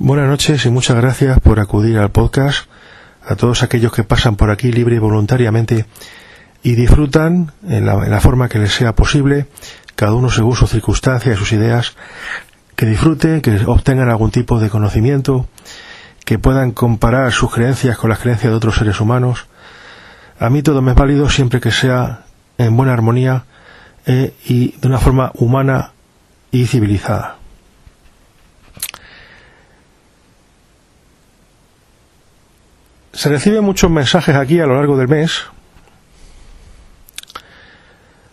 Buenas noches y muchas gracias por acudir al podcast. A todos aquellos que pasan por aquí libre y voluntariamente y disfrutan en la, en la forma que les sea posible, cada uno según sus circunstancias y sus ideas, que disfruten, que obtengan algún tipo de conocimiento, que puedan comparar sus creencias con las creencias de otros seres humanos. A mí todo me es válido siempre que sea en buena armonía eh, y de una forma humana y civilizada. Se reciben muchos mensajes aquí a lo largo del mes.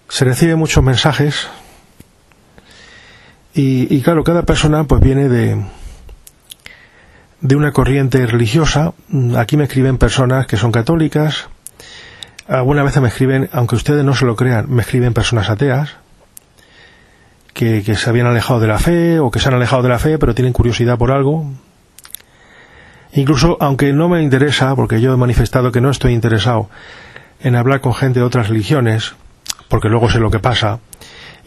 Se reciben muchos mensajes. Y, y claro, cada persona pues viene de, de una corriente religiosa. Aquí me escriben personas que son católicas. Algunas veces me escriben, aunque ustedes no se lo crean, me escriben personas ateas. Que, que se habían alejado de la fe o que se han alejado de la fe pero tienen curiosidad por algo Incluso, aunque no me interesa, porque yo he manifestado que no estoy interesado en hablar con gente de otras religiones, porque luego sé lo que pasa,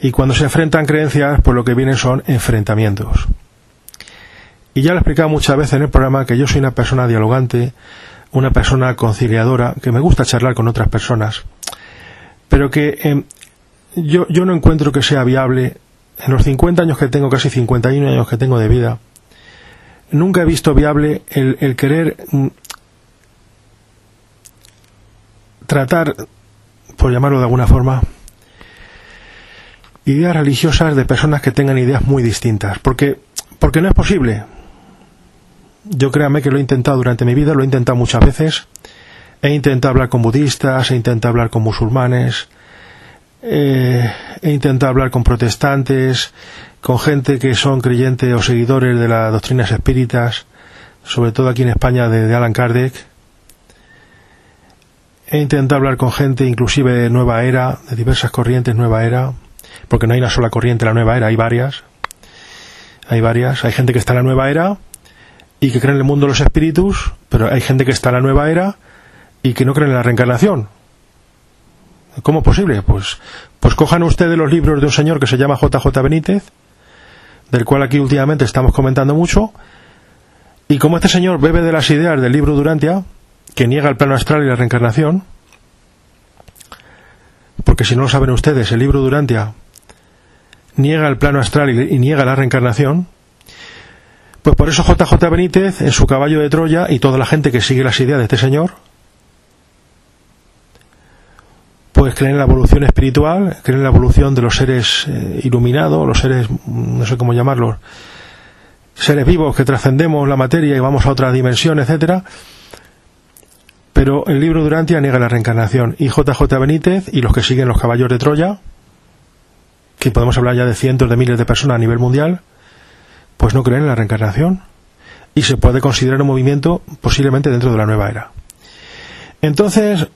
y cuando se enfrentan creencias, pues lo que vienen son enfrentamientos. Y ya lo he explicado muchas veces en el programa que yo soy una persona dialogante, una persona conciliadora, que me gusta charlar con otras personas, pero que eh, yo, yo no encuentro que sea viable, en los 50 años que tengo, casi 51 años que tengo de vida, nunca he visto viable el, querer mm, tratar, por llamarlo de alguna forma, ideas religiosas de personas que tengan ideas muy distintas, porque, porque no es posible. Yo créame que lo he intentado durante mi vida, lo he intentado muchas veces. He intentado hablar con budistas, he intentado hablar con musulmanes, eh, he intentado hablar con protestantes, con gente que son creyentes o seguidores de las doctrinas espíritas, sobre todo aquí en España de, Alan Kardec. He intentado hablar con gente inclusive de nueva era, de diversas corrientes nueva era, porque no hay una sola corriente la nueva era, hay varias. Hay varias. Hay gente que está en la nueva era y que cree en el mundo de los espíritus, pero hay gente que está en la nueva era y que no cree en la reencarnación. ¿Cómo es posible? Pues, pues cojan ustedes los libros de un señor que se llama JJ Benítez, del cual aquí últimamente estamos comentando mucho, y como este señor bebe de las ideas del libro Durantia, que niega el plano astral y la reencarnación, porque si no lo saben ustedes, el libro Durantia niega el plano astral y, niega la reencarnación, pues por eso JJ Benítez, en su caballo de Troya, y toda la gente que sigue las ideas de este señor, pues creen en la evolución espiritual, creen en la evolución de los seres eh, iluminados, los seres, no sé cómo llamarlos, seres vivos que trascendemos la materia y vamos a otra dimensión, etcétera. Pero el libro Durantia niega la reencarnación. Y JJ Benítez y los que siguen los caballos de Troya, que podemos hablar ya de cientos de miles de personas a nivel mundial, pues no creen en la reencarnación. Y se puede considerar un movimiento posiblemente dentro de la nueva era. Entonces,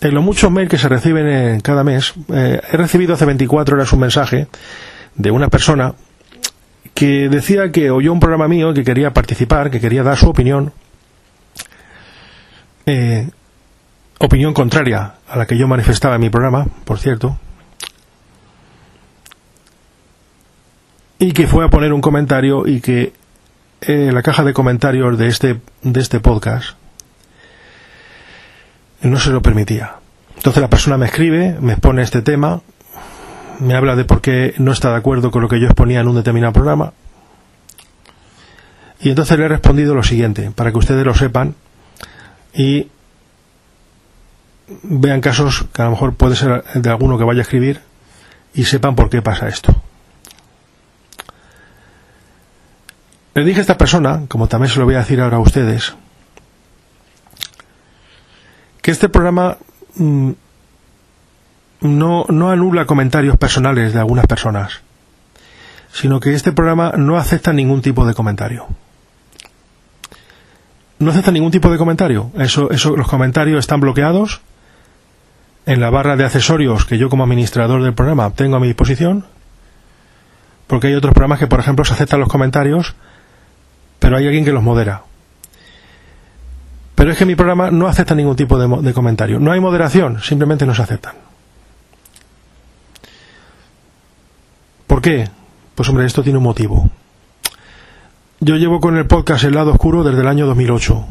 en los muchos mails que se reciben en cada mes, eh, he recibido hace 24 horas un mensaje de una persona que decía que oyó un programa mío, que quería participar, que quería dar su opinión, eh, opinión contraria a la que yo manifestaba en mi programa, por cierto, y que fue a poner un comentario y que eh, la caja de comentarios de este, de este podcast no se lo permitía. Entonces la persona me escribe, me expone este tema, me habla de por qué no está de acuerdo con lo que yo exponía en un determinado programa. Y entonces le he respondido lo siguiente, para que ustedes lo sepan y vean casos que a lo mejor puede ser de alguno que vaya a escribir y sepan por qué pasa esto. Le dije a esta persona, como también se lo voy a decir ahora a ustedes, que este programa mm, no, no anula comentarios personales de algunas personas, sino que este programa no acepta ningún tipo de comentario. No acepta ningún tipo de comentario. Eso, eso, los comentarios están bloqueados en la barra de accesorios que yo como administrador del programa tengo a mi disposición, porque hay otros programas que, por ejemplo, se aceptan los comentarios, pero hay alguien que los modera. Pero es que mi programa no acepta ningún tipo de, comentario. No hay moderación, simplemente no se aceptan. ¿Por qué? Pues hombre, esto tiene un motivo. Yo llevo con el podcast El lado oscuro desde el año 2008.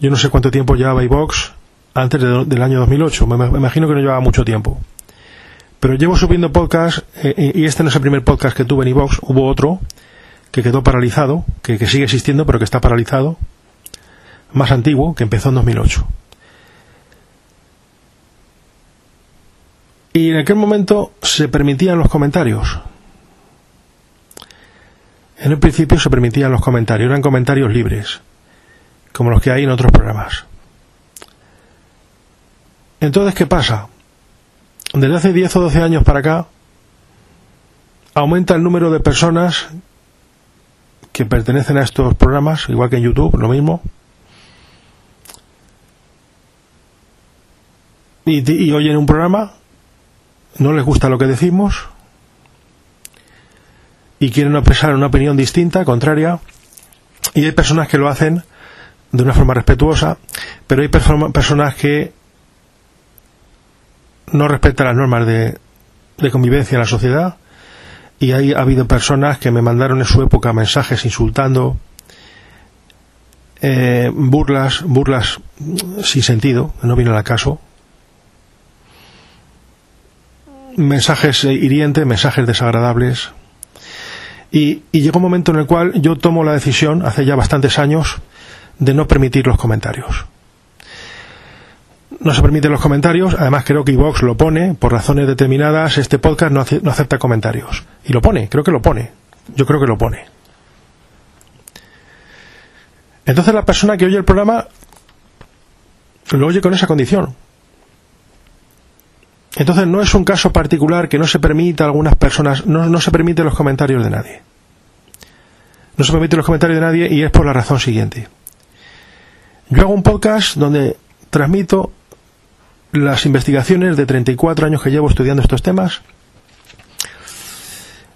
Yo no sé cuánto tiempo llevaba iVox antes del año 2008. Me, imagino que no llevaba mucho tiempo. Pero llevo subiendo podcast eh, y este no es el primer podcast que tuve en iVox. Hubo otro que quedó paralizado, que sigue existiendo pero que está paralizado. Más antiguo, que empezó en 2008. Y en aquel momento se permitían los comentarios. En un principio se permitían los comentarios, eran comentarios libres, como los que hay en otros programas. Entonces, ¿qué pasa? Desde hace 10 o 12 años para acá, aumenta el número de personas que pertenecen a estos programas, igual que en YouTube, lo mismo, y, y oyen un programa no les gusta lo que decimos y quieren expresar una opinión distinta, contraria, y hay personas que lo hacen de una forma respetuosa, pero hay personas que no respetan las normas de, convivencia en la sociedad y hay, ha habido personas que me mandaron en su época mensajes insultando, eh, burlas, burlas sin sentido, no viene al caso, mensajes hirientes, mensajes desagradables. Y, llegó un momento en el cual yo tomo la decisión, hace ya bastantes años, de no permitir los comentarios. No se permiten los comentarios, además creo que iVox lo pone, por razones determinadas, este podcast no acepta comentarios. Y lo pone, creo que lo pone. Yo creo que lo pone. Entonces la persona que oye el programa lo oye con esa condición. Entonces no es un caso particular que no se permita a algunas personas, no, no se permite los comentarios de nadie. No se permite los comentarios de nadie y es por la razón siguiente. Yo hago un podcast donde transmito las investigaciones de 34 años que llevo estudiando estos temas.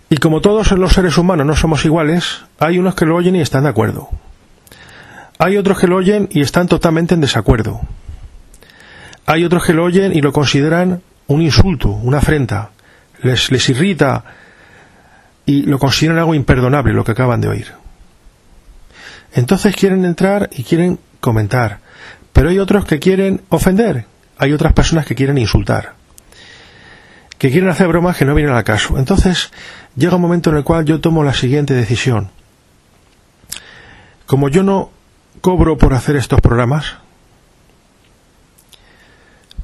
Y como todos los seres humanos no somos iguales, hay unos que lo oyen y están de acuerdo. Hay otros que lo oyen y están totalmente en desacuerdo. Hay otros que lo oyen y lo consideran un insulto, una afrenta, les, les irrita y lo consideran algo imperdonable lo que acaban de oír. Entonces quieren entrar y quieren comentar, pero hay otros que quieren ofender, hay otras personas que quieren insultar, que quieren hacer bromas que no vienen al caso. Entonces llega un momento en el cual yo tomo la siguiente decisión. Como yo no cobro por hacer estos programas,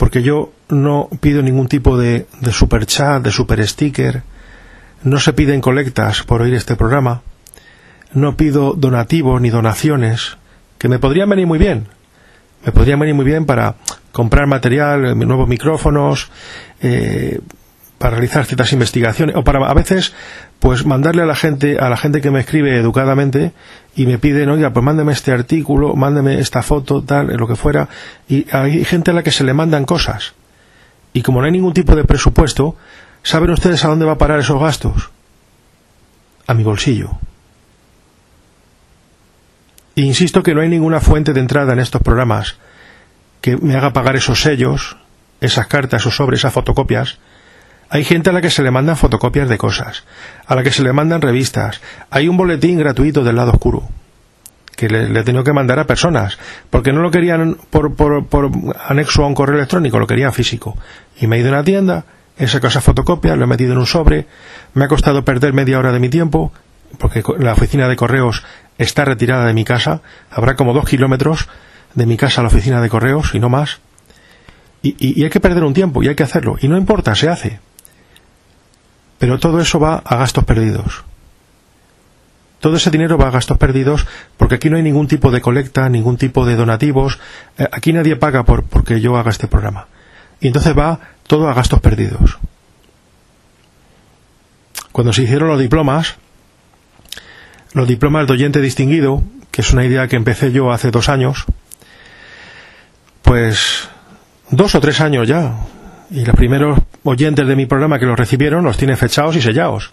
porque yo no pido ningún tipo de, de super chat, de super sticker, no se piden colectas por oír este programa, no pido donativos ni donaciones, que me podrían venir muy bien, me podrían venir muy bien para comprar material, nuevos micrófonos, eh, para realizar ciertas investigaciones o para a veces pues mandarle a la gente a la gente que me escribe educadamente y me piden oiga pues mándeme este artículo mándeme esta foto tal lo que fuera y hay gente a la que se le mandan cosas. Y como no hay ningún tipo de presupuesto saben ustedes a dónde va a parar esos gastos a mi bolsillo. E insisto que no hay ninguna fuente de entrada en estos programas que me haga pagar esos sellos esas cartas esos sobres esas fotocopias hay gente a la que se le mandan fotocopias de cosas, a la que se le mandan revistas. Hay un boletín gratuito del lado oscuro que le, he tenido que mandar a personas, porque no lo querían por, por, por, anexo a un correo electrónico, lo querían físico. Y me he ido a una tienda, he sacado esa fotocopia, lo he metido en un sobre, me ha costado perder media hora de mi tiempo, porque la oficina de correos está retirada de mi casa, habrá como dos kilómetros de mi casa a la oficina de correos y no más. Y hay que perder un tiempo y hay que hacerlo. Y no importa, se hace. Pero todo eso va a gastos perdidos. Todo ese dinero va a gastos perdidos porque aquí no hay ningún tipo de colecta, ningún tipo de donativos. Eh, aquí nadie paga por porque yo haga este programa. Y entonces va todo a gastos perdidos. cuando se hicieron los diplomas, los diplomas de oyente distinguido, que es una idea que empecé yo hace dos años, pues dos o tres años ya, y los primeros oyentes de mi programa que los recibieron los tienen fechados y sellados.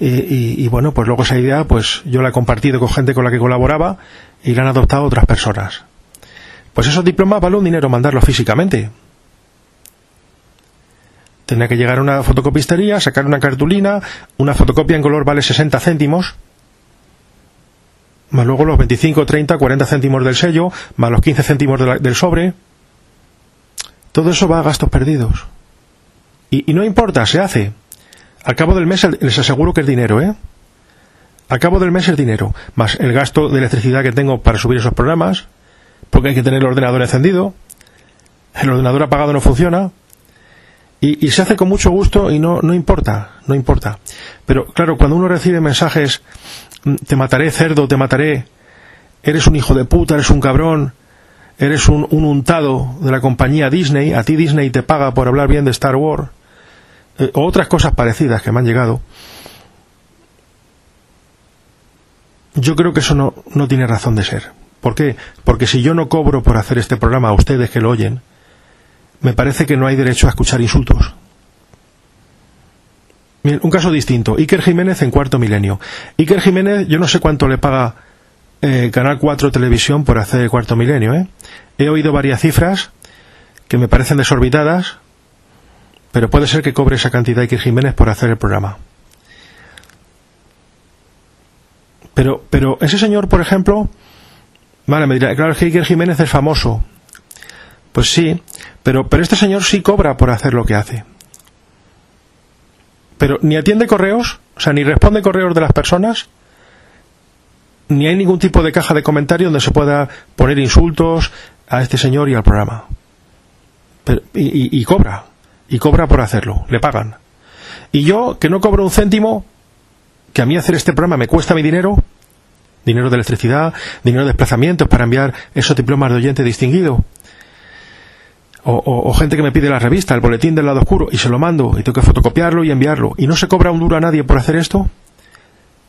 Y, bueno, pues luego esa idea, pues yo la he compartido con gente con la que colaboraba y la han adoptado otras personas. Pues esos diplomas vale un dinero mandarlos físicamente. Tenía que llegar a una fotocopistería, sacar una cartulina, una fotocopia en color vale 60 céntimos, más luego los 25, 30, 40 céntimos del sello, más los 15 céntimos del sobre. Todo eso va a gastos perdidos. Y, no importa, se hace. Al cabo del mes les aseguro que es dinero, ¿eh? Al cabo del mes es dinero, más el gasto de electricidad que tengo para subir esos programas, porque hay que tener el ordenador encendido, el ordenador apagado no funciona, y, se hace con mucho gusto y no, no importa, no importa. Pero claro, cuando uno recibe mensajes, mm, te mataré cerdo, te mataré, eres un hijo de puta, eres un cabrón, eres un, untado de la compañía Disney, a ti Disney te paga por hablar bien de Star Wars, eh, o otras cosas parecidas que me han llegado, yo creo que eso no, no tiene razón de ser. ¿Por qué? Porque si yo no cobro por hacer este programa a ustedes que lo oyen, me parece que no hay derecho a escuchar insultos. un caso distinto. Iker Jiménez en cuarto milenio. Iker Jiménez, yo no sé cuánto le paga eh, Canal 4 Televisión por hacer el cuarto milenio. ¿eh? He oído varias cifras que me parecen desorbitadas, pero puede ser que cobre esa cantidad Iker Jiménez por hacer el programa. Pero, pero ese señor, por ejemplo, vale, me dirá, claro, que Iker Jiménez es famoso. Pues sí, pero, pero este señor sí cobra por hacer lo que hace. Pero ni atiende correos, o sea, ni responde correos de las personas, ni hay ningún tipo de caja de comentario donde se pueda poner insultos a este señor y al programa. y, cobra, y cobra por hacerlo, le pagan. Y yo, que no cobro un céntimo, que a mí hacer este programa me cuesta mi dinero, dinero de electricidad, dinero de desplazamientos para enviar esos diplomas de oyente distinguido, o, gente que me pide la revista, el boletín del lado oscuro, y se lo mando, y tengo que fotocopiarlo y enviarlo, y no se cobra un duro a nadie por hacer esto,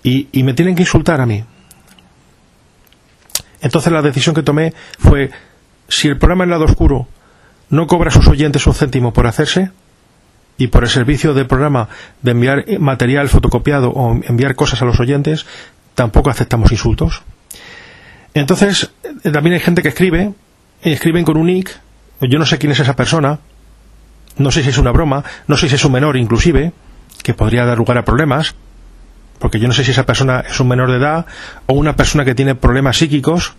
y, y me tienen que insultar a mí. Entonces la decisión que tomé fue, si el programa en lado oscuro no cobra a sus oyentes un céntimo por hacerse, y por el servicio del programa de enviar material fotocopiado o enviar cosas a los oyentes, tampoco aceptamos insultos. Entonces, eh, también hay gente que escribe, escriben con un nick, yo no sé quién es esa persona, no sé si es una broma, no sé si es un menor inclusive, que podría dar lugar a problemas, porque yo no sé si esa persona es un menor de edad o una persona que tiene problemas psíquicos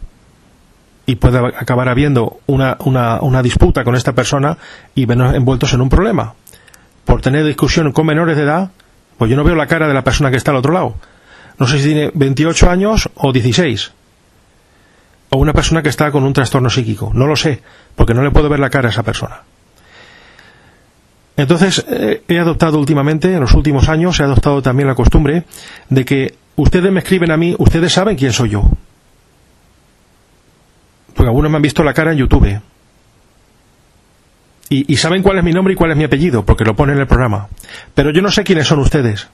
y puede acabar habiendo una, una, una disputa con esta persona y envueltos en un problema. Por tener discusión con menores de edad, pues yo no veo la cara de la persona que está al otro lado. No sé si tiene 28 años o 16 o una persona que está con un trastorno psíquico. No lo sé, porque no le puedo ver la cara a esa persona. Entonces, eh, he adoptado últimamente, en los últimos años, he adoptado también la costumbre de que ustedes me escriben a mí, ustedes saben quién soy yo. Porque algunos me han visto la cara en YouTube. Y, saben cuál es mi nombre y cuál es mi apellido, porque lo pone en el programa. Pero yo no sé quiénes son ustedes.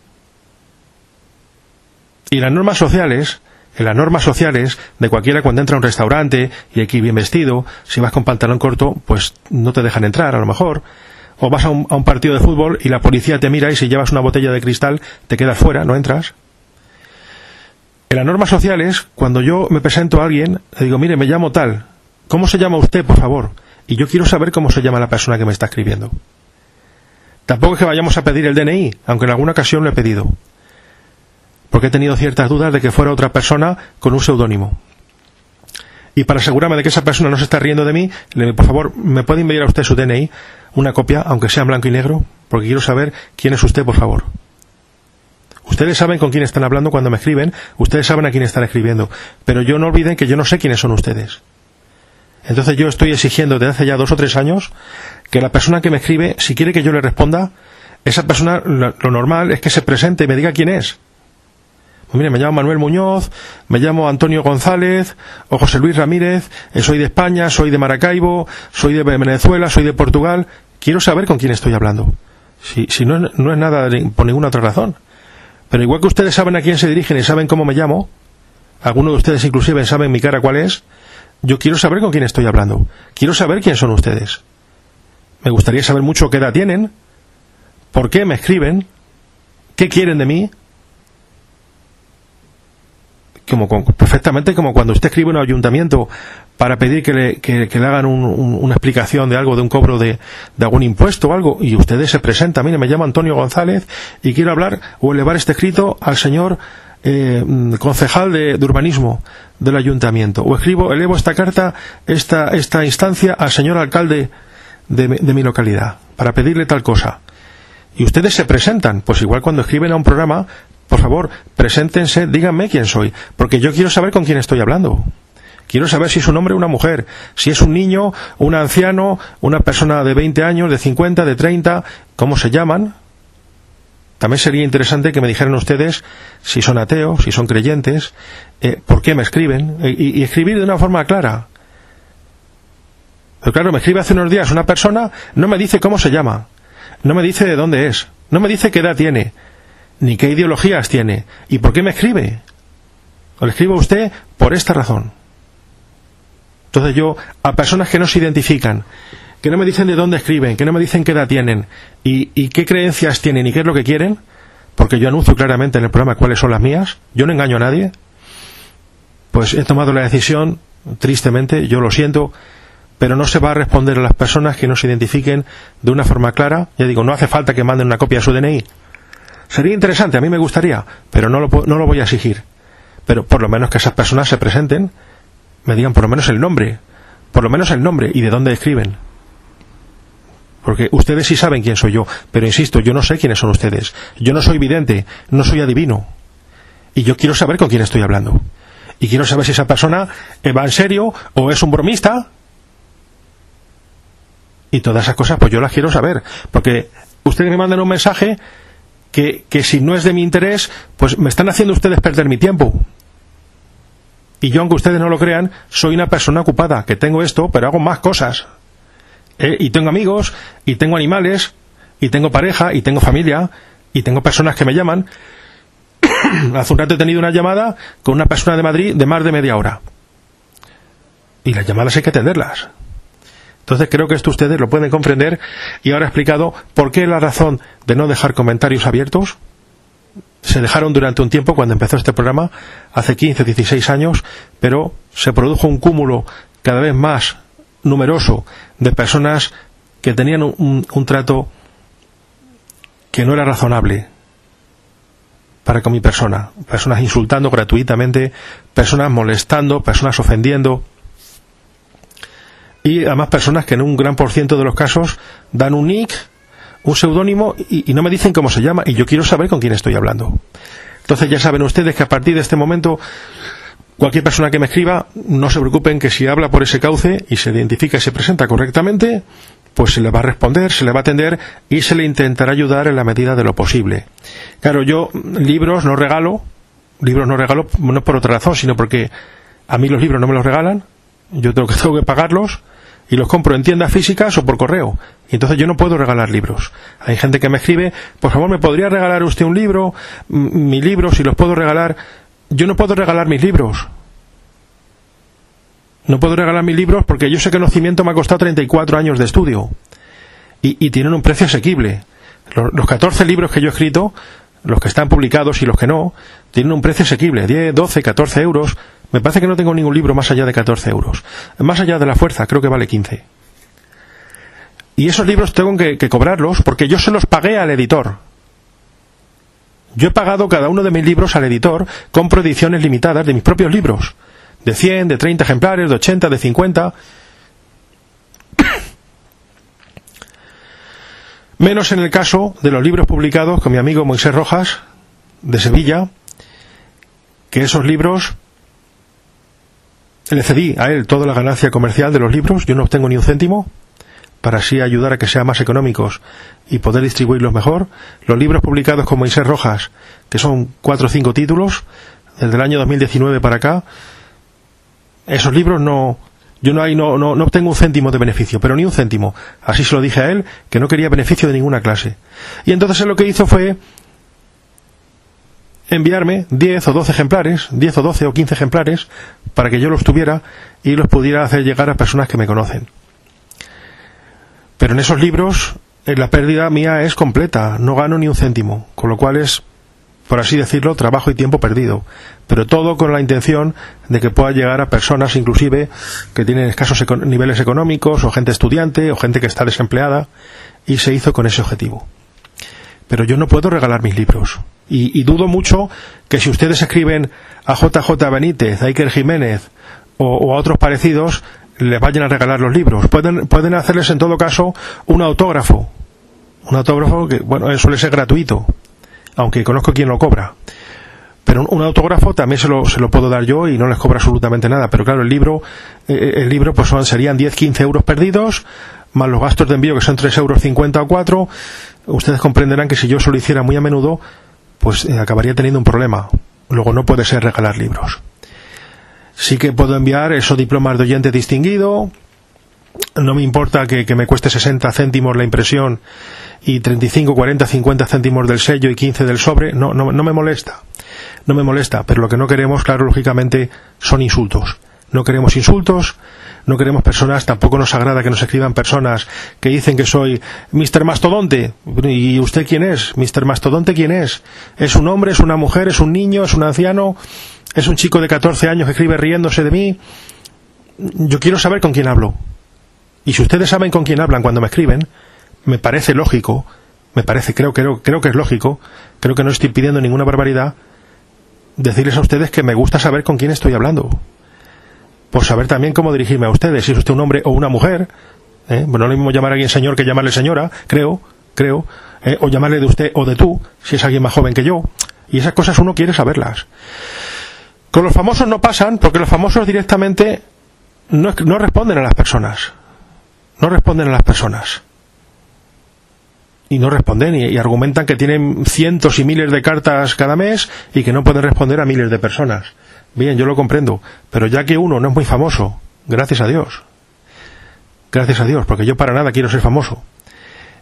Y las normas sociales en las normas sociales de cualquiera cuando entra a un restaurante y ir bien vestido, si vas con pantalón corto, pues no te dejan entrar a lo mejor. O vas a un, partido de fútbol y la policía te mira y si llevas una botella de cristal te quedas fuera, no entras. En las normas sociales, cuando yo me presento a alguien, le digo, mire, me llamo tal, ¿cómo se llama usted, por favor? Y yo quiero saber cómo se llama la persona que me está escribiendo. Tampoco es que vayamos a pedir el DNI, aunque en alguna ocasión lo he pedido porque he tenido ciertas dudas de que fuera otra persona con un seudónimo. Y para asegurarme de que esa persona no se está riendo de mí, le, por favor, ¿me puede enviar a usted su DNI, una copia, aunque sea en blanco y negro? Porque quiero saber quién es usted, por favor. Ustedes saben con quién están hablando cuando me escriben, ustedes saben a quién están escribiendo, pero yo no olviden que yo no sé quiénes son ustedes. Entonces yo estoy exigiendo desde hace ya dos o tres años que la persona que me escribe, si quiere que yo le responda, esa persona lo normal es que se presente y me diga quién es. Pues mire, me llamo Manuel Muñoz, me llamo Antonio González o José Luis Ramírez, eh, soy de España, soy de Maracaibo, soy de Venezuela, soy de Portugal. Quiero saber con quién estoy hablando. Si, no, no es nada por ninguna otra razón. Pero igual que ustedes saben a quién se dirigen y saben cómo me llamo, algunos de ustedes inclusive saben mi cara cuál es, yo quiero saber con quién estoy hablando. Quiero saber quién son ustedes. Me gustaría saber mucho qué edad tienen, por qué me escriben, qué quieren de mí. Como, perfectamente como cuando usted escribe en un ayuntamiento para pedir que le, hagan una explicación de algo, de un cobro de, algún impuesto o algo, y ustedes se presentan, mire, me llamo Antonio González y quiero hablar o elevar este escrito al señor eh, concejal de, urbanismo del ayuntamiento, o escribo, elevo esta carta, esta, esta instancia al señor alcalde de, de mi localidad, para pedirle tal cosa. Y ustedes se presentan, pues igual cuando escriben a un programa, por favor, preséntense, díganme quién soy, porque yo quiero saber con quién estoy hablando. Quiero saber si es un hombre o una mujer, si es un niño, un anciano, una persona de 20 años, de 50, de 30, cómo se llaman, también sería interesante que me dijeran ustedes si son ateos, si son creyentes, eh, por qué me escriben, eh, y, escribir de una forma clara. Pero claro, me escribe hace unos días una persona, no me dice cómo se llama, no me dice de dónde es, no me dice qué edad tiene, ni qué ideologías tiene, y por qué me escribe. O le escribo a usted por esta razón. Entonces yo, a personas que no se identifican, que no me dicen de dónde escriben, que no me dicen qué edad tienen y, qué creencias tienen y qué es lo que quieren, porque yo anuncio claramente en el programa cuáles son las mías, yo no engaño a nadie, pues he tomado la decisión, tristemente, yo lo siento, pero no se va a responder a las personas que no se identifiquen de una forma clara. Ya digo, no hace falta que manden una copia de su DNI. Sería interesante, a mí me gustaría, pero no lo, no lo voy a exigir. Pero por lo menos que esas personas se presenten, me digan por lo menos el nombre, por lo menos el nombre y de dónde escriben. Porque ustedes sí saben quién soy yo, pero insisto, yo no sé quiénes son ustedes. Yo no soy vidente, no soy adivino. Y yo quiero saber con quién estoy hablando. Y quiero saber si esa persona va en serio o es un bromista. Y todas esas cosas, pues yo las quiero saber. Porque ustedes me mandan un mensaje que, que si no es de mi interés, pues me están haciendo ustedes perder mi tiempo. Y yo, aunque ustedes no lo crean, soy una persona ocupada, que tengo esto, pero hago más cosas. Eh, y tengo amigos, y tengo animales, y tengo pareja, y tengo familia, y tengo personas que me llaman. Hace un rato he tenido una llamada con una persona de Madrid de más de media hora. Y las llamadas hay que atenderlas. Entonces creo que esto ustedes lo pueden comprender y ahora he explicado por qué la razón de no dejar comentarios abiertos. Se dejaron durante un tiempo cuando empezó este programa, hace 15, 16 años, pero se produjo un cúmulo cada vez más numeroso de personas que tenían un, trato que no era razonable para con mi persona. Personas insultando gratuitamente, personas molestando, personas ofendiendo. Y además personas que en un gran por ciento de los casos dan un nick, un seudónimo y, y, no me dicen cómo se llama y yo quiero saber con quién estoy hablando. Entonces ya saben ustedes que a partir de este momento Cualquier persona que me escriba, no se preocupen que si habla por ese cauce y se identifica y se presenta correctamente, pues se le va a responder, se le va a atender y se le intentará ayudar en la medida de lo posible. Claro, yo libros no regalo, libros no regalo no por otra razón, sino porque a mí los libros no me los regalan, yo tengo que, tengo que pagarlos y los compro en tiendas físicas o por correo. Y entonces yo no puedo regalar libros. Hay gente que me escribe, por favor, ¿me podría regalar usted un libro? Mi libro, si los puedo regalar yo no puedo regalar mis libros. No puedo regalar mis libros porque yo sé que el conocimiento me ha costado 34 años de estudio y, tienen un precio asequible. Los, los, 14 libros que yo he escrito, los que están publicados y los que no, tienen un precio asequible, 10, 12, 14 euros. Me parece que no tengo ningún libro más allá de 14 euros. Más allá de la fuerza, creo que vale 15. Y esos libros tengo que, cobrarlos porque yo se los pagué al editor. Yo he pagado cada uno de mis libros al editor, compro ediciones limitadas de mis propios libros, de 100, de 30 ejemplares, de 80, de 50. Menos en el caso de los libros publicados con mi amigo Moisés Rojas, de Sevilla, que esos libros le cedí a él toda la ganancia comercial de los libros, yo no obtengo ni un céntimo, para así ayudar a que sean más económicos y poder distribuirlos mejor. Los libros publicados con Moisés Rojas, que son cuatro o cinco títulos, desde el año 2019 para acá, esos libros no, yo no, hay, no, no, no obtengo un céntimo de beneficio, pero ni un céntimo. Así se lo dije a él, que no quería beneficio de ninguna clase. Y entonces él lo que hizo fue enviarme 10 o 12 ejemplares, 10 o 12 o 15 ejemplares, para que yo los tuviera y los pudiera hacer llegar a personas que me conocen. Pero en esos libros eh, la pérdida mía es completa, no gano ni un céntimo, con lo cual es, por así decirlo, trabajo y tiempo perdido. Pero todo con la intención de que pueda llegar a personas, inclusive, que tienen escasos niveles económicos, o gente estudiante, o gente que está desempleada, y se hizo con ese objetivo. Pero yo no puedo regalar mis libros. Y, dudo mucho que si ustedes escriben a JJ Benítez, a Iker Jiménez o, a otros parecidos, les vayan a regalar los libros. Pueden, pueden hacerles en todo caso un autógrafo. Un autógrafo que, bueno, suele ser gratuito, aunque conozco quien lo cobra. Pero un, autógrafo también se lo, se lo, puedo dar yo y no les cobra absolutamente nada. Pero claro, el libro, eh, eh, el libro pues son, serían 10-15 euros perdidos, más los gastos de envío que son 3,50 euros o 4. Ustedes comprenderán que si yo eso lo hiciera muy a menudo, pues eh, acabaría teniendo un problema. Luego no puede ser regalar libros. Sí que puedo enviar esos diplomas de oyente distinguido. No me importa que, me cueste 60 céntimos la impresión y 35, 40, 50 céntimos del sello y 15 del sobre. No, no, no me molesta. No me molesta. Pero lo que no queremos, claro, lógicamente, son insultos. No queremos insultos, no queremos personas, tampoco nos agrada que nos escriban personas que dicen que soy Mr. Mastodonte. ¿Y usted quién es? ¿Mr. Mastodonte quién es? ¿Es un hombre, es una mujer, es un niño, es un anciano? ¿Es un chico de 14 años que escribe riéndose de mí? Yo quiero saber con quién hablo. Y si ustedes saben con quién hablan cuando me escriben, me parece lógico, me parece, creo, creo, creo que es lógico, creo que no estoy pidiendo ninguna barbaridad, decirles a ustedes que me gusta saber con quién estoy hablando por saber también cómo dirigirme a ustedes, si es usted un hombre o una mujer. ¿eh? Bueno, no lo mismo llamar a alguien señor que llamarle señora, creo, creo, ¿eh? o llamarle de usted o de tú, si es alguien más joven que yo. Y esas cosas uno quiere saberlas. Con los famosos no pasan, porque los famosos directamente no, no responden a las personas. No responden a las personas. Y no responden y, y argumentan que tienen cientos y miles de cartas cada mes y que no pueden responder a miles de personas. Bien, yo lo comprendo, pero ya que uno no es muy famoso, gracias a Dios. Gracias a Dios, porque yo para nada quiero ser famoso.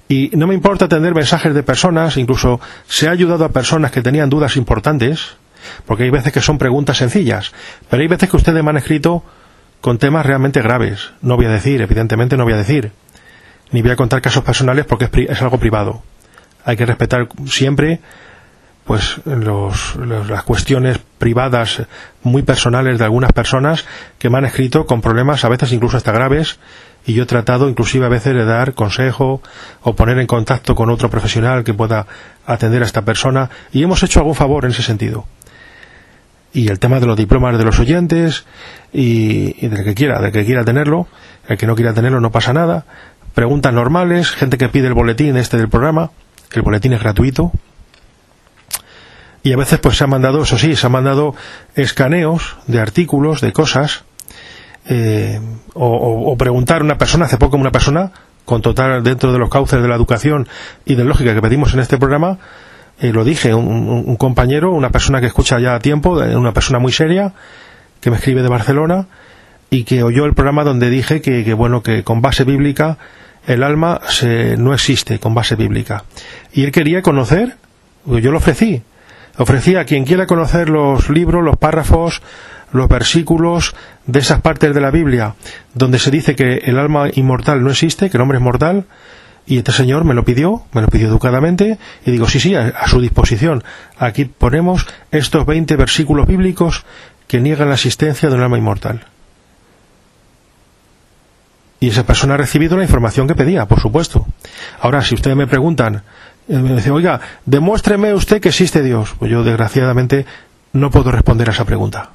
Y no me importa atender mensajes de personas, incluso se ha ayudado a personas que tenían dudas importantes, porque hay veces que son preguntas sencillas, pero hay veces que ustedes me han escrito con temas realmente graves. No voy a decir, evidentemente no voy a decir, ni voy a contar casos personales porque es, es algo privado. Hay que respetar siempre pues los, las cuestiones privadas muy personales de algunas personas que me han escrito con problemas a veces incluso hasta graves y yo he tratado inclusive a veces de dar consejo o poner en contacto con otro profesional que pueda atender a esta persona y hemos hecho algún favor en ese sentido. Y el tema de los diplomas de los oyentes y, y del que quiera, del que quiera tenerlo, el que no quiera tenerlo no pasa nada, preguntas normales, gente que pide el boletín este del programa, el boletín es gratuito, y a veces pues se ha mandado, eso sí, se han mandado escaneos de artículos, de cosas, eh, o, preguntar a una persona, hace poco una persona, con total dentro de los cauces de la educación y de lógica que pedimos en este programa, eh, lo dije, un, compañero, una persona que escucha ya a tiempo, una persona muy seria, que me escribe de Barcelona, y que oyó el programa donde dije que, que bueno, que con base bíblica el alma se, no existe con base bíblica. Y él quería conocer, yo lo ofrecí, Ofrecía a quien quiera conocer los libros, los párrafos, los versículos de esas partes de la Biblia donde se dice que el alma inmortal no existe, que el hombre es mortal, y este señor me lo pidió, me lo pidió educadamente, y digo, sí, sí, a, su disposición. Aquí ponemos estos 20 versículos bíblicos que niegan la existencia de un alma inmortal. Y esa persona ha recibido la información que pedía, por supuesto. Ahora, si ustedes me preguntan, me dice, oiga, demuéstreme usted que existe Dios. Pues yo, desgraciadamente, no puedo responder a esa pregunta.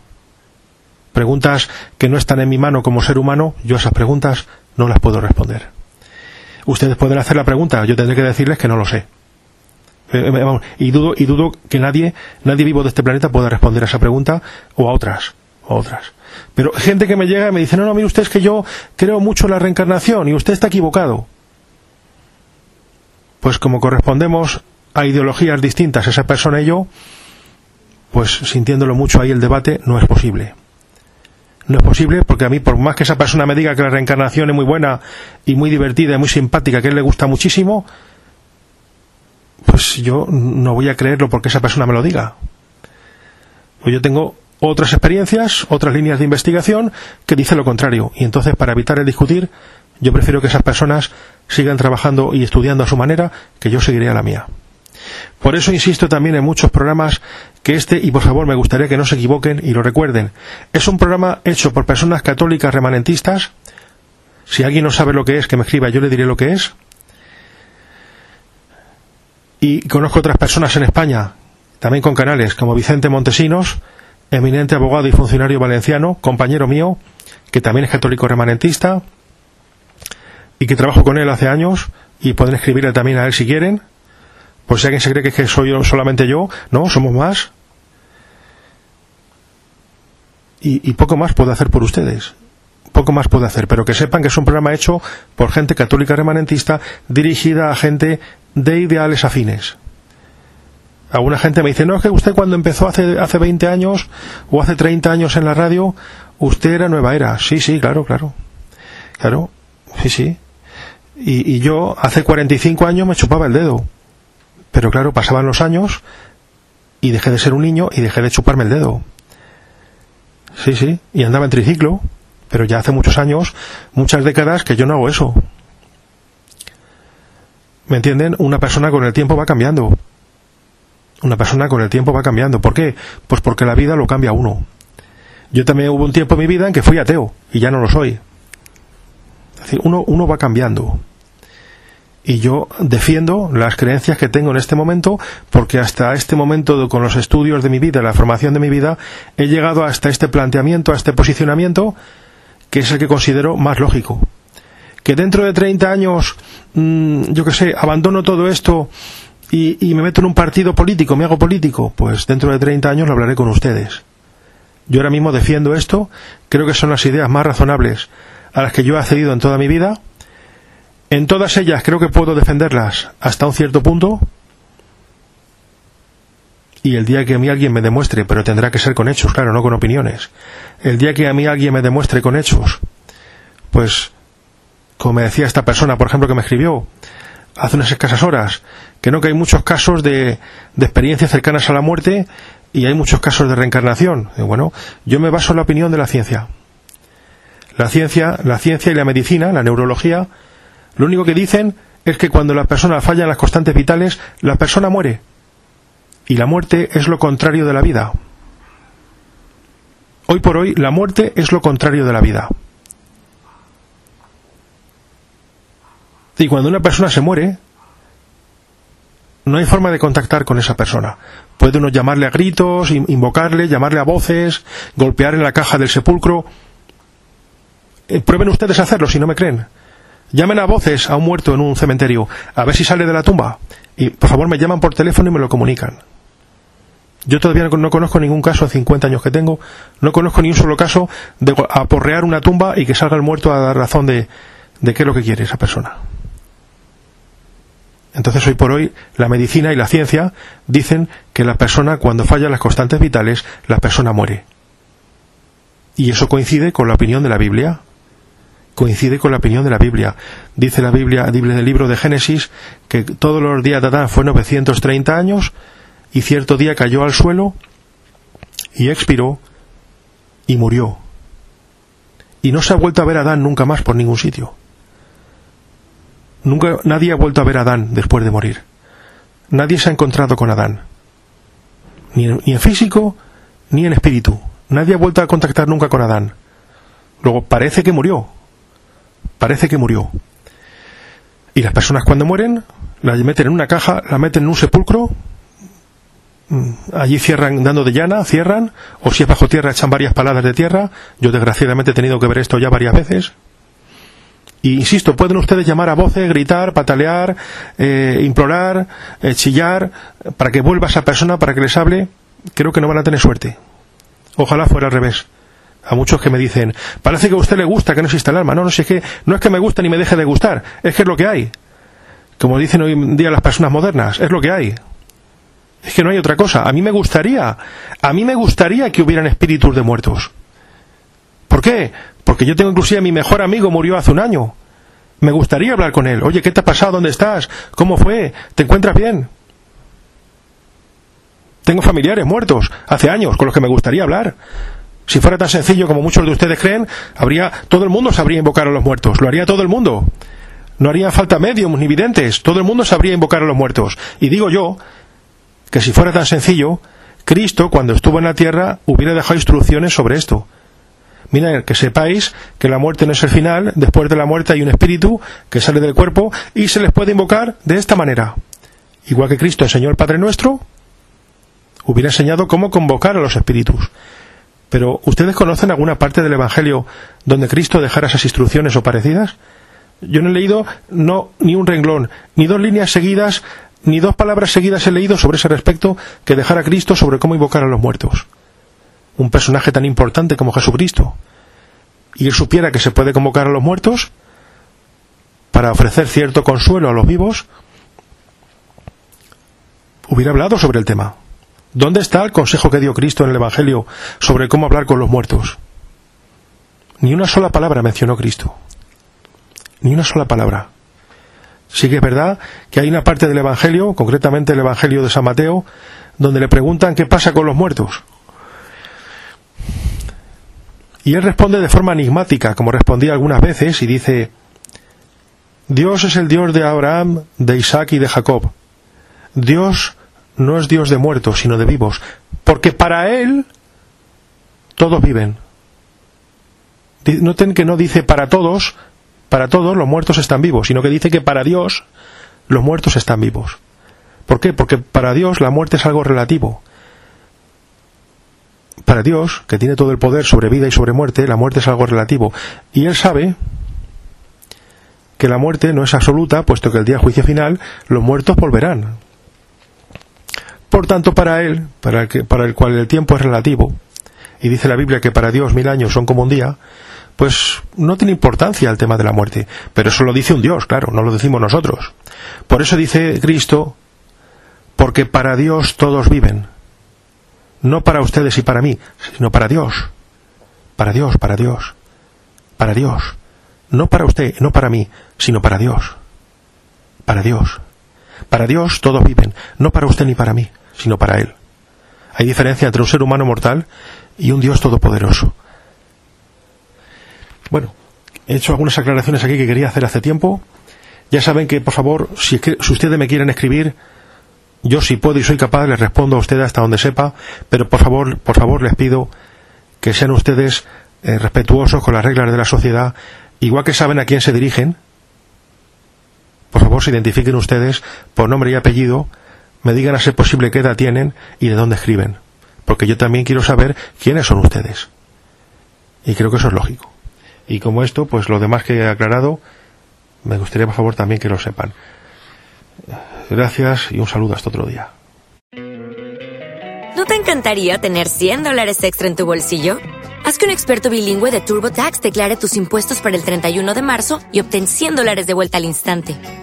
Preguntas que no están en mi mano como ser humano, yo esas preguntas no las puedo responder. Ustedes pueden hacer la pregunta, yo tendré que decirles que no lo sé. Eh, eh, y dudo, y dudo que nadie, nadie vivo de este planeta pueda responder a esa pregunta o a otras, o a otras. Pero gente que me llega y me dice, no, no, mire usted es que yo creo mucho en la reencarnación y usted está equivocado pues como correspondemos a ideologías distintas esa persona y yo, pues sintiéndolo mucho ahí el debate, no es posible. No es posible porque a mí, por más que esa persona me diga que la reencarnación es muy buena y muy divertida y muy simpática, que a él le gusta muchísimo, pues yo no voy a creerlo porque esa persona me lo diga. Pues yo tengo otras experiencias, otras líneas de investigación que dicen lo contrario. Y entonces, para evitar el discutir, yo prefiero que esas personas sigan trabajando y estudiando a su manera, que yo seguiré a la mía. Por eso insisto también en muchos programas que este, y por favor me gustaría que no se equivoquen y lo recuerden, es un programa hecho por personas católicas remanentistas. Si alguien no sabe lo que es, que me escriba, yo le diré lo que es. Y conozco otras personas en España, también con canales, como Vicente Montesinos, eminente abogado y funcionario valenciano, compañero mío, que también es católico remanentista, y que trabajo con él hace años, y pueden escribirle también a él si quieren, por si alguien se cree que soy solamente yo, no, somos más. Y, y poco más puedo hacer por ustedes poco más puedo hacer, pero que sepan que es un programa hecho por gente católica remanentista dirigida a gente de ideales afines. Alguna gente me dice, no, es que usted cuando empezó hace, hace 20 años o hace 30 años en la radio, usted era nueva era. Sí, sí, claro, claro. Claro, sí, sí. Y, yo hace 45 años me chupaba el dedo. Pero claro, pasaban los años y dejé de ser un niño y dejé de chuparme el dedo. Sí, sí, y andaba en triciclo, pero ya hace muchos años, muchas décadas que yo no hago eso. ¿Me entienden? Una persona con el tiempo va cambiando. Una persona con el tiempo va cambiando. ¿Por qué? Pues porque la vida lo cambia uno. Yo también hubo un tiempo en mi vida en que fui ateo y ya no lo soy. Uno, uno va cambiando y yo defiendo las creencias que tengo en este momento porque hasta este momento con los estudios de mi vida, la formación de mi vida, he llegado hasta este planteamiento, a este posicionamiento que es el que considero más lógico. Que dentro de 30 años, mm, yo qué sé, abandono todo esto y, y me meto en un partido político, me hago político, pues dentro de 30 años lo hablaré con ustedes. Yo ahora mismo defiendo esto, creo que son las ideas más razonables a las que yo he accedido en toda mi vida, en todas ellas creo que puedo defenderlas hasta un cierto punto. Y el día que a mí alguien me demuestre, pero tendrá que ser con hechos, claro, no con opiniones. El día que a mí alguien me demuestre con hechos, pues, como me decía esta persona, por ejemplo, que me escribió hace unas escasas horas, que no que hay muchos casos de, de experiencias cercanas a la muerte y hay muchos casos de reencarnación. bueno, yo me baso en la opinión de la ciencia. La ciencia, la ciencia y la medicina, la neurología, lo único que dicen es que cuando la persona falla en las constantes vitales, la persona muere. Y la muerte es lo contrario de la vida. Hoy por hoy, la muerte es lo contrario de la vida. Y cuando una persona se muere, no hay forma de contactar con esa persona. Puede uno llamarle a gritos, invocarle, llamarle a voces, golpear en la caja del sepulcro. Eh, prueben ustedes a hacerlo si no me creen. Llamen a voces a un muerto en un cementerio, a ver si sale de la tumba. Y por favor me llaman por teléfono y me lo comunican. Yo todavía no conozco ningún caso, en 50 años que tengo, no conozco ni un solo caso de aporrear una tumba y que salga el muerto a dar razón de, qué es lo que quiere esa persona. Entonces hoy por hoy la medicina y la ciencia dicen que la persona cuando falla las constantes vitales, la persona muere. Y eso coincide con la opinión de la Biblia coincide con la opinión de la Biblia. Dice la Biblia, del libro de Génesis, que todos los días de Adán fue 930 años y cierto día cayó al suelo y expiró y murió. Y no se ha vuelto a ver a Adán nunca más por ningún sitio. Nunca, nadie ha vuelto a ver a Adán después de morir. Nadie se ha encontrado con Adán. Ni ni en físico, ni en espíritu. Nadie ha vuelto a contactar nunca con Adán. Luego parece que murió, parece que murió. Y las personas cuando mueren, la meten en una caja, la meten en un sepulcro, mm, allí cierran dando de llana, cierran, o si es bajo tierra echan varias paladas de tierra. Yo desgraciadamente he tenido que ver esto ya varias veces. Y insisto, pueden ustedes llamar a voces, gritar, patalear, eh, implorar, eh, chillar, para que vuelva esa persona, para que les hable. Creo que no van a tener suerte. Ojalá fuera al revés a muchos que me dicen, parece que a usted le gusta que no exista el alma. No, no, sé que no es que me guste ni me deje de gustar, es que es lo que hay. Como dicen hoy en día las personas modernas, es lo que hay. Es que no hay otra cosa. A mí me gustaría, a mí me gustaría que hubieran espíritus de muertos. ¿Por qué? Porque yo tengo inclusive a mi mejor amigo murió hace un año. Me gustaría hablar con él. Oye, ¿qué te ha pasado? ¿Dónde estás? ¿Cómo fue? ¿Te encuentras bien? Tengo familiares muertos hace años con los que me gustaría hablar. Si fuera tan sencillo como muchos de ustedes creen, habría todo el mundo sabría invocar a los muertos, lo haría todo el mundo. No haría falta mediums ni videntes, todo el mundo sabría invocar a los muertos. Y digo yo que si fuera tan sencillo, Cristo, cuando estuvo en la tierra, hubiera dejado instrucciones sobre esto. Mira, que sepáis que la muerte no es el final, después de la muerte hay un espíritu que sale del cuerpo y se les puede invocar de esta manera. Igual que Cristo enseñó el Padre Nuestro, hubiera enseñado cómo convocar a los espíritus. Pero, ¿ustedes conocen alguna parte del Evangelio donde Cristo dejara esas instrucciones o parecidas? Yo no he leído no ni un renglón, ni dos líneas seguidas, ni dos palabras seguidas he leído sobre ese respecto que dejara Cristo sobre cómo invocar a los muertos. Un personaje tan importante como Jesucristo. Y él supiera que se puede convocar a los muertos para ofrecer cierto consuelo a los vivos, hubiera hablado sobre el tema. ¿Dónde está el consejo que dio Cristo en el Evangelio sobre cómo hablar con los muertos? Ni una sola palabra mencionó Cristo. Ni una sola palabra. Sí que es verdad que hay una parte del Evangelio, concretamente el Evangelio de San Mateo, donde le preguntan qué pasa con los muertos. Y él responde de forma enigmática, como respondía algunas veces, y dice, Dios es el Dios de Abraham, de Isaac y de Jacob. Dios no es Dios de muertos, sino de vivos, porque para Él todos viven. Noten que no dice para todos, para todos los muertos están vivos, sino que dice que para Dios los muertos están vivos. ¿Por qué? Porque para Dios la muerte es algo relativo. Para Dios, que tiene todo el poder sobre vida y sobre muerte, la muerte es algo relativo. Y Él sabe que la muerte no es absoluta, puesto que el día juicio final los muertos volverán. Por tanto, para él, para el, que, para el cual el tiempo es relativo, y dice la Biblia que para Dios mil años son como un día, pues no tiene importancia el tema de la muerte. Pero eso lo dice un Dios, claro, no lo decimos nosotros. Por eso dice Cristo, porque para Dios todos viven. No para ustedes y para mí, sino para Dios. Para Dios, para Dios. Para Dios. No para usted, no para mí, sino para Dios. Para Dios. Para Dios todos viven, no para usted ni para mí sino para Él. Hay diferencia entre un ser humano mortal y un Dios todopoderoso. Bueno, he hecho algunas aclaraciones aquí que quería hacer hace tiempo. Ya saben que, por favor, si, si ustedes me quieren escribir, yo si puedo y soy capaz les respondo a ustedes hasta donde sepa, pero por favor, por favor les pido que sean ustedes eh, respetuosos con las reglas de la sociedad, igual que saben a quién se dirigen. Por favor, se identifiquen ustedes por nombre y apellido me digan a ser posible qué edad tienen y de dónde escriben, porque yo también quiero saber quiénes son ustedes. Y creo que eso es lógico. Y como esto, pues lo demás que he aclarado, me gustaría por favor también que lo sepan. Gracias y un saludo hasta otro día. ¿No te encantaría tener 100 dólares extra en tu bolsillo? Haz que un experto bilingüe de TurboTax declare tus impuestos para el 31 de marzo y obtén 100 dólares de vuelta al instante.